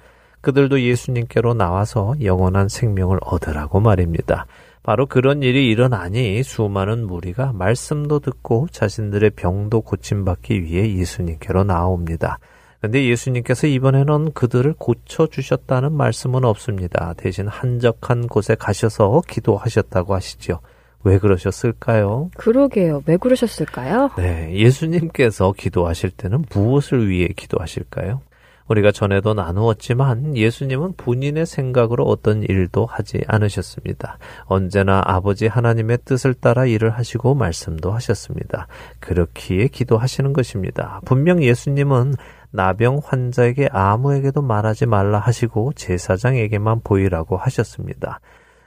S1: 그들도 예수님께로 나와서 영원한 생명을 얻으라고 말입니다. 바로 그런 일이 일어나니 수많은 무리가 말씀도 듣고 자신들의 병도 고침받기 위해 예수님께로 나옵니다. 근데 예수님께서 이번에는 그들을 고쳐주셨다는 말씀은 없습니다. 대신 한적한 곳에 가셔서 기도하셨다고 하시죠. 왜 그러셨을까요?
S6: 그러게요. 왜 그러셨을까요?
S1: 네, 예수님께서 기도하실 때는 무엇을 위해 기도하실까요? 우리가 전에도 나누었지만 예수님은 본인의 생각으로 어떤 일도 하지 않으셨습니다. 언제나 아버지 하나님의 뜻을 따라 일을 하시고 말씀도 하셨습니다. 그렇기에 기도하시는 것입니다. 분명 예수님은 나병 환자에게 아무에게도 말하지 말라 하시고 제사장에게만 보이라고 하셨습니다.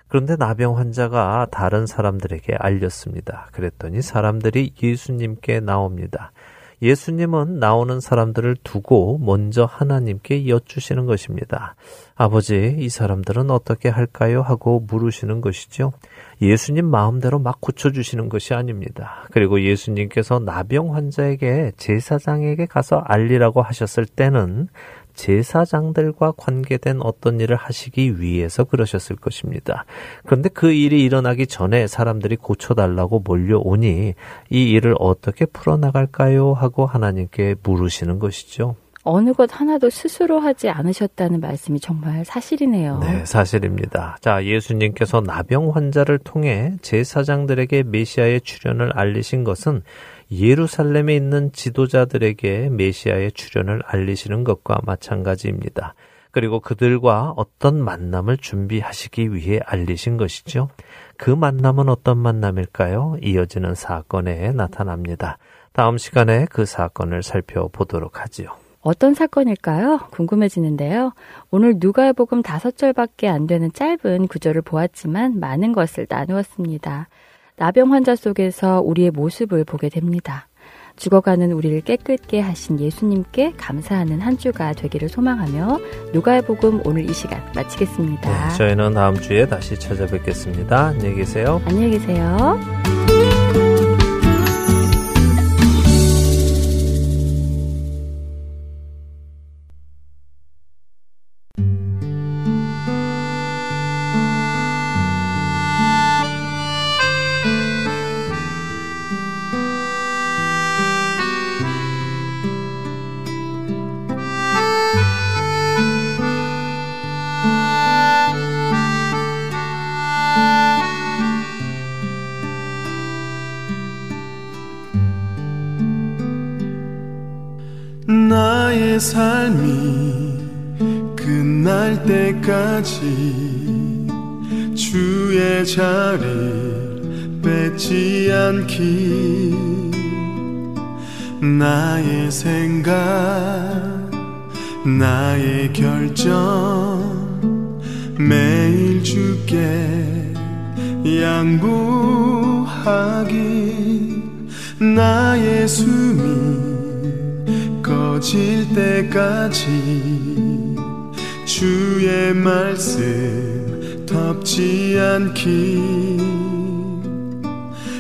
S1: 그런데 나병 환자가 다른 사람들에게 알렸습니다. 그랬더니 사람들이 예수님께 나옵니다. 예수님은 나오는 사람들을 두고 먼저 하나님께 여쭈시는 것입니다. 아버지, 이 사람들은 어떻게 할까요? 하고 물으시는 것이죠. 예수님 마음대로 막 고쳐주시는 것이 아닙니다. 그리고 예수님께서 나병 환자에게 제사장에게 가서 알리라고 하셨을 때는 제사장들과 관계된 어떤 일을 하시기 위해서 그러셨을 것입니다. 그런데 그 일이 일어나기 전에 사람들이 고쳐달라고 몰려오니 이 일을 어떻게 풀어나갈까요? 하고 하나님께 물으시는 것이죠.
S6: 어느 것 하나도 스스로 하지 않으셨다는 말씀이 정말 사실이네요.
S1: 네, 사실입니다. 자, 예수님께서 나병 환자를 통해 제사장들에게 메시아의 출현을 알리신 것은 예루살렘에 있는 지도자들에게 메시아의 출현을 알리시는 것과 마찬가지입니다. 그리고 그들과 어떤 만남을 준비하시기 위해 알리신 것이죠. 그 만남은 어떤 만남일까요? 이어지는 사건에 나타납니다. 다음 시간에 그 사건을 살펴보도록 하지요.
S6: 어떤 사건일까요? 궁금해지는데요. 오늘 누가복음 다섯 절밖에 안 되는 짧은 구절을 보았지만 많은 것을 나누었습니다. 나병 환자 속에서 우리의 모습을 보게 됩니다. 죽어가는 우리를 깨끗게 하신 예수님께 감사하는 한 주가 되기를 소망하며 누가복음 오늘 이 시간 마치겠습니다.
S1: 네, 저희는 다음 주에 다시 찾아뵙겠습니다. 안녕히 계세요.
S6: 안녕히 계세요.
S7: 삶이 끝날 때까지 주의 자리를 뺏지 않기 나의 생각 나의 결정 매일 주께 양보하기 나의 숨이 꺼질 때까지 주의 말씀 덮지 않기.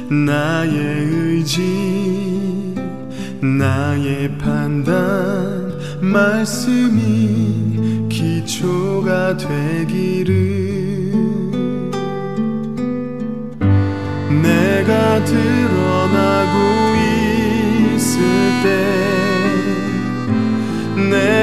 S7: 나의 의지 나의 판단 말씀이 기초가 되기를. 내가 드러나고 있을 때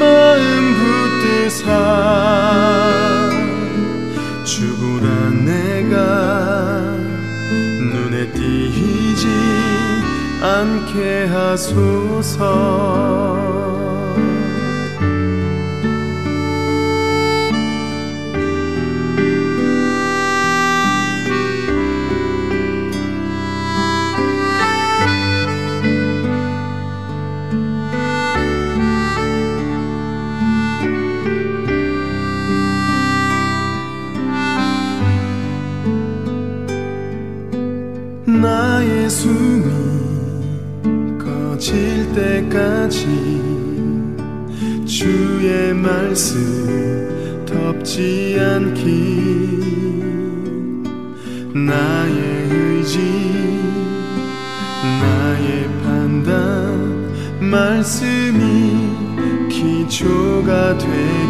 S7: 마음 붙드사 주보다 내가 눈에 띄지 않게 하소서 때까지 주의 말씀 덮지 않기. 나의 의지 나의 판단 말씀이 기초가 되기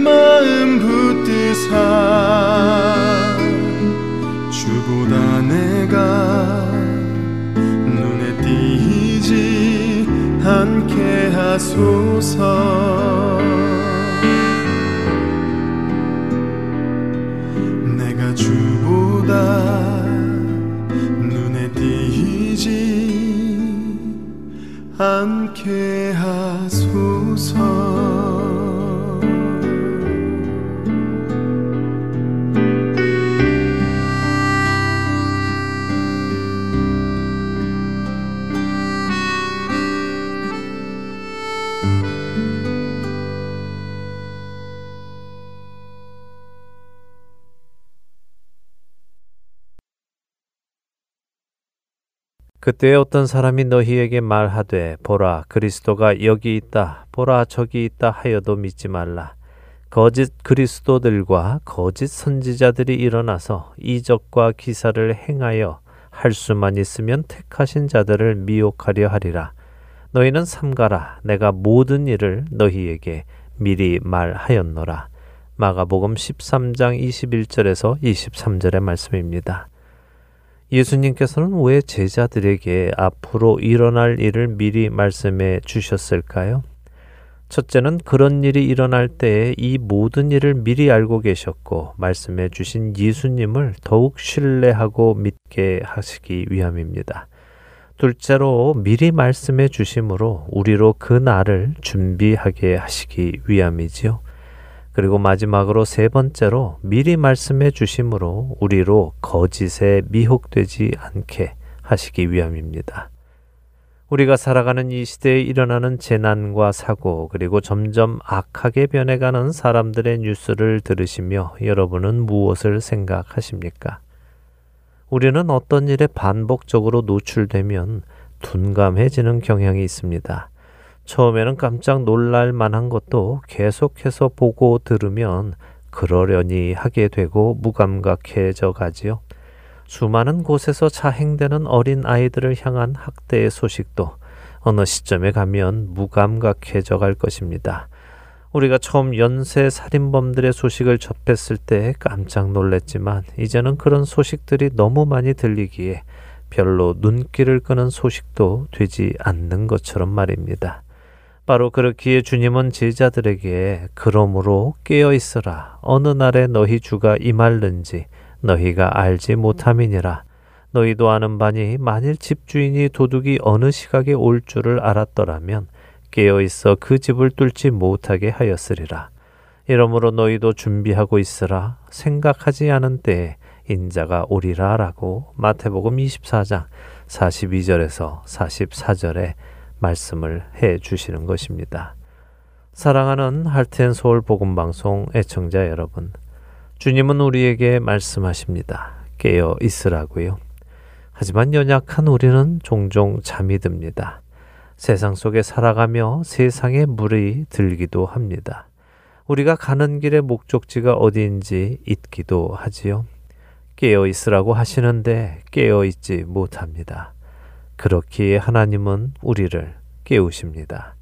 S7: 마음 붙드사 주보다 내가 눈에 띄지 않게 하소서. 내가 주보다 눈에 띄지 않게 하소서
S1: 그때 어떤 사람이 너희에게 말하되 보라 그리스도가 여기 있다 보라 저기 있다 하여도 믿지 말라. 거짓 그리스도들과 거짓 선지자들이 일어나서 이적과 기사를 행하여 할 수만 있으면 택하신 자들을 미혹하려 하리라. 너희는 삼가라. 내가 모든 일을 너희에게 미리 말하였노라. 마가복음 13장 21절에서 23절의 말씀입니다. 예수님께서는 왜 제자들에게 앞으로 일어날 일을 미리 말씀해 주셨을까요? 첫째는 그런 일이 일어날 때에 이 모든 일을 미리 알고 계셨고 말씀해 주신 예수님을 더욱 신뢰하고 믿게 하시기 위함입니다. 둘째로 미리 말씀해 주심으로 우리로 그 날을 준비하게 하시기 위함이지요. 그리고 마지막으로 세 번째로 미리 말씀해 주심으로 우리로 거짓에 미혹되지 않게 하시기 위함입니다. 우리가 살아가는 이 시대에 일어나는 재난과 사고 그리고 점점 악하게 변해가는 사람들의 뉴스를 들으시며 여러분은 무엇을 생각하십니까? 우리는 어떤 일에 반복적으로 노출되면 둔감해지는 경향이 있습니다. 처음에는 깜짝 놀랄 만한 것도 계속해서 보고 들으면 그러려니 하게 되고 무감각해져 가지요. 수많은 곳에서 자행되는 어린 아이들을 향한 학대의 소식도 어느 시점에 가면 무감각해져 갈 것입니다. 우리가 처음 연쇄 살인범들의 소식을 접했을 때 깜짝 놀랐지만 이제는 그런 소식들이 너무 많이 들리기에 별로 눈길을 끄는 소식도 되지 않는 것처럼 말입니다. 바로 그렇기에 주님은 제자들에게 그러므로 깨어 있으라. 어느 날에 너희 주가 임할는지 너희가 알지 못함이니라. 너희도 아는 바니 만일 집주인이 도둑이 어느 시각에 올 줄을 알았더라면 깨어 있어 그 집을 뚫지 못하게 하였으리라. 이러므로 너희도 준비하고 있으라. 생각하지 않은 때에 인자가 오리라라고 마태복음 24장 42절에서 44절에 말씀을 해 주시는 것입니다. 사랑하는 할텐 서울 복음 방송 애청자 여러분, 주님은 우리에게 말씀하십니다. 깨어 있으라고요. 하지만 연약한 우리는 종종 잠이 듭니다. 세상 속에 살아가며 세상에 물이 들기도 합니다. 우리가 가는 길의 목적지가 어디인지 잊기도 하지요. 깨어 있으라고 하시는데 깨어 있지 못합니다. 그렇기에 하나님은 우리를 깨우십니다.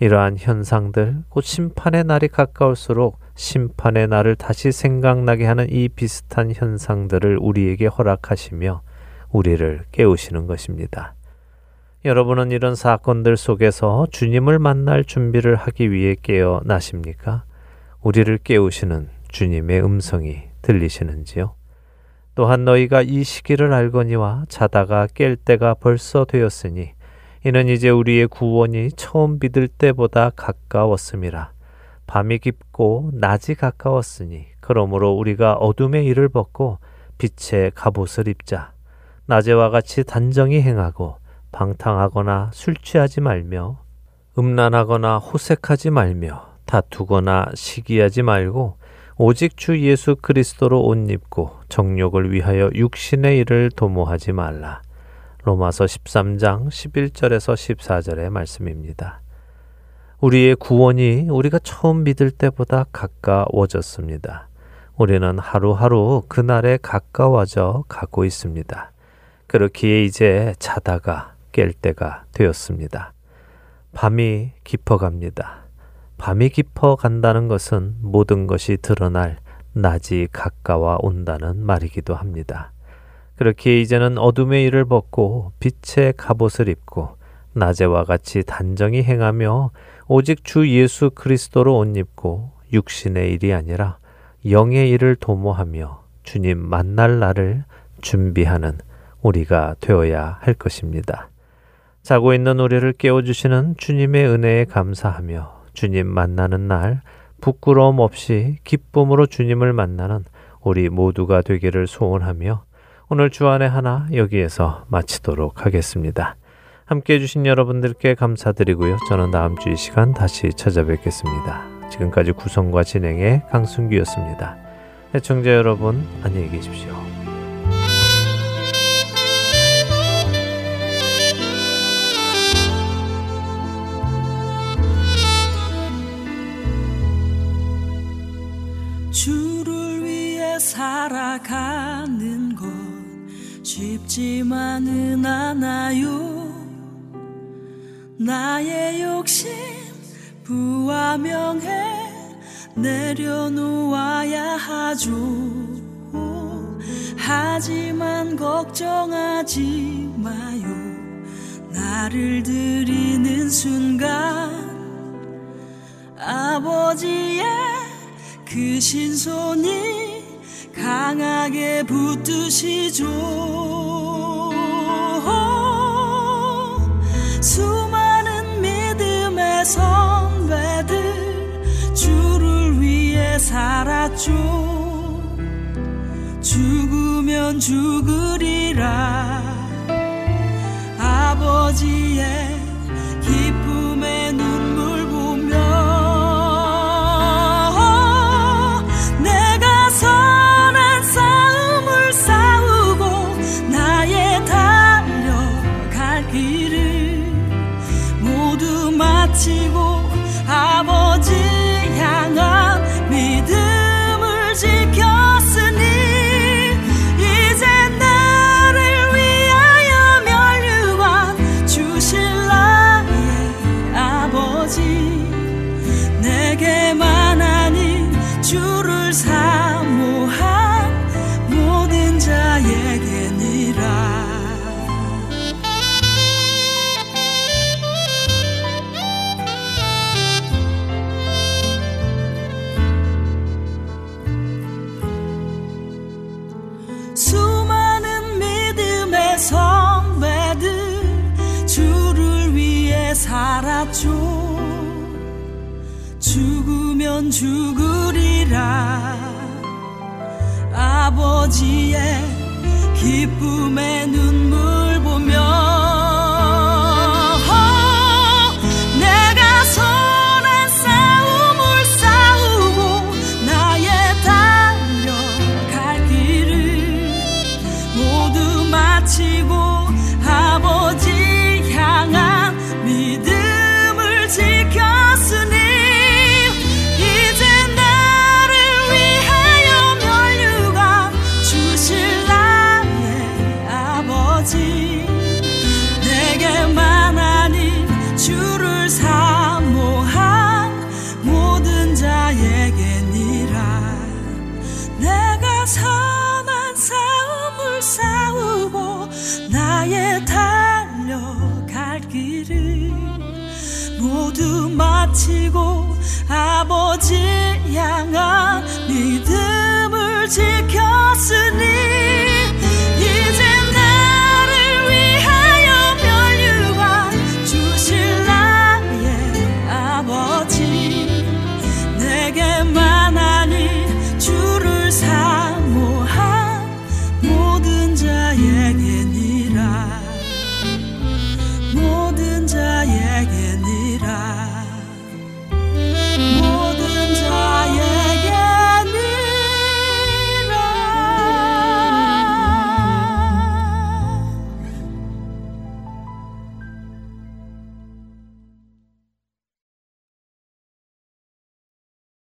S1: 이러한 현상들, 곧 심판의 날이 가까울수록 심판의 날을 다시 생각나게 하는 이 비슷한 현상들을 우리에게 허락하시며 우리를 깨우시는 것입니다. 여러분은 이런 사건들 속에서 주님을 만날 준비를 하기 위해 깨어나십니까? 우리를 깨우시는 주님의 음성이 들리시는지요? 또한 너희가 이 시기를 알거니와 자다가 깰 때가 벌써 되었으니 이는 이제 우리의 구원이 처음 믿을 때보다 가까웠음이라. 밤이 깊고 낮이 가까웠으니 그러므로 우리가 어둠의 일을 벗고 빛의 갑옷을 입자. 낮에와 같이 단정히 행하고 방탕하거나 술 취하지 말며 음란하거나 호색하지 말며 다투거나 시기하지 말고 오직 주 예수 그리스도로 옷 입고 정욕을 위하여 육신의 일을 도모하지 말라. 로마서 13장 11절에서 14절의 말씀입니다. 우리의 구원이 우리가 처음 믿을 때보다 가까워졌습니다. 우리는 하루하루 그날에 가까워져 가고 있습니다. 그렇기에 이제 자다가 깰 때가 되었습니다. 밤이 깊어갑니다. 밤이 깊어 간다는 것은 모든 것이 드러날 낮이 가까워 온다는 말이기도 합니다. 그렇게 이제는 어둠의 일을 벗고 빛의 갑옷을 입고 낮에와 같이 단정히 행하며 오직 주 예수 그리스도로 옷 입고 육신의 일이 아니라 영의 일을 도모하며 주님 만날 날을 준비하는 우리가 되어야 할 것입니다. 자고 있는 우리를 깨워주시는 주님의 은혜에 감사하며 주님 만나는 날 부끄러움 없이 기쁨으로 주님을 만나는 우리 모두가 되기를 소원하며 오늘 주안의 하나 여기에서 마치도록 하겠습니다. 함께 해주신 여러분들께 감사드리고요. 저는 다음 주 이 시간 다시 찾아뵙겠습니다. 지금까지 구성과 진행의 강순기였습니다. 애청자 여러분 안녕히 계십시오.
S2: 주를 위해 살아가는 것 쉽지만은 않아요. 나의 욕심 부와 명예 내려놓아야 하죠. 하지만 걱정하지 마요. 나를 드리는 순간 아버지의 그 신손이 강하게 붙드시죠. 수많은 믿음의 선배들 주를 위해 살았죠. 죽으면 죽으리라. 아버지의 넌 죽으리라. 아버지의 기쁨의 눈물 보며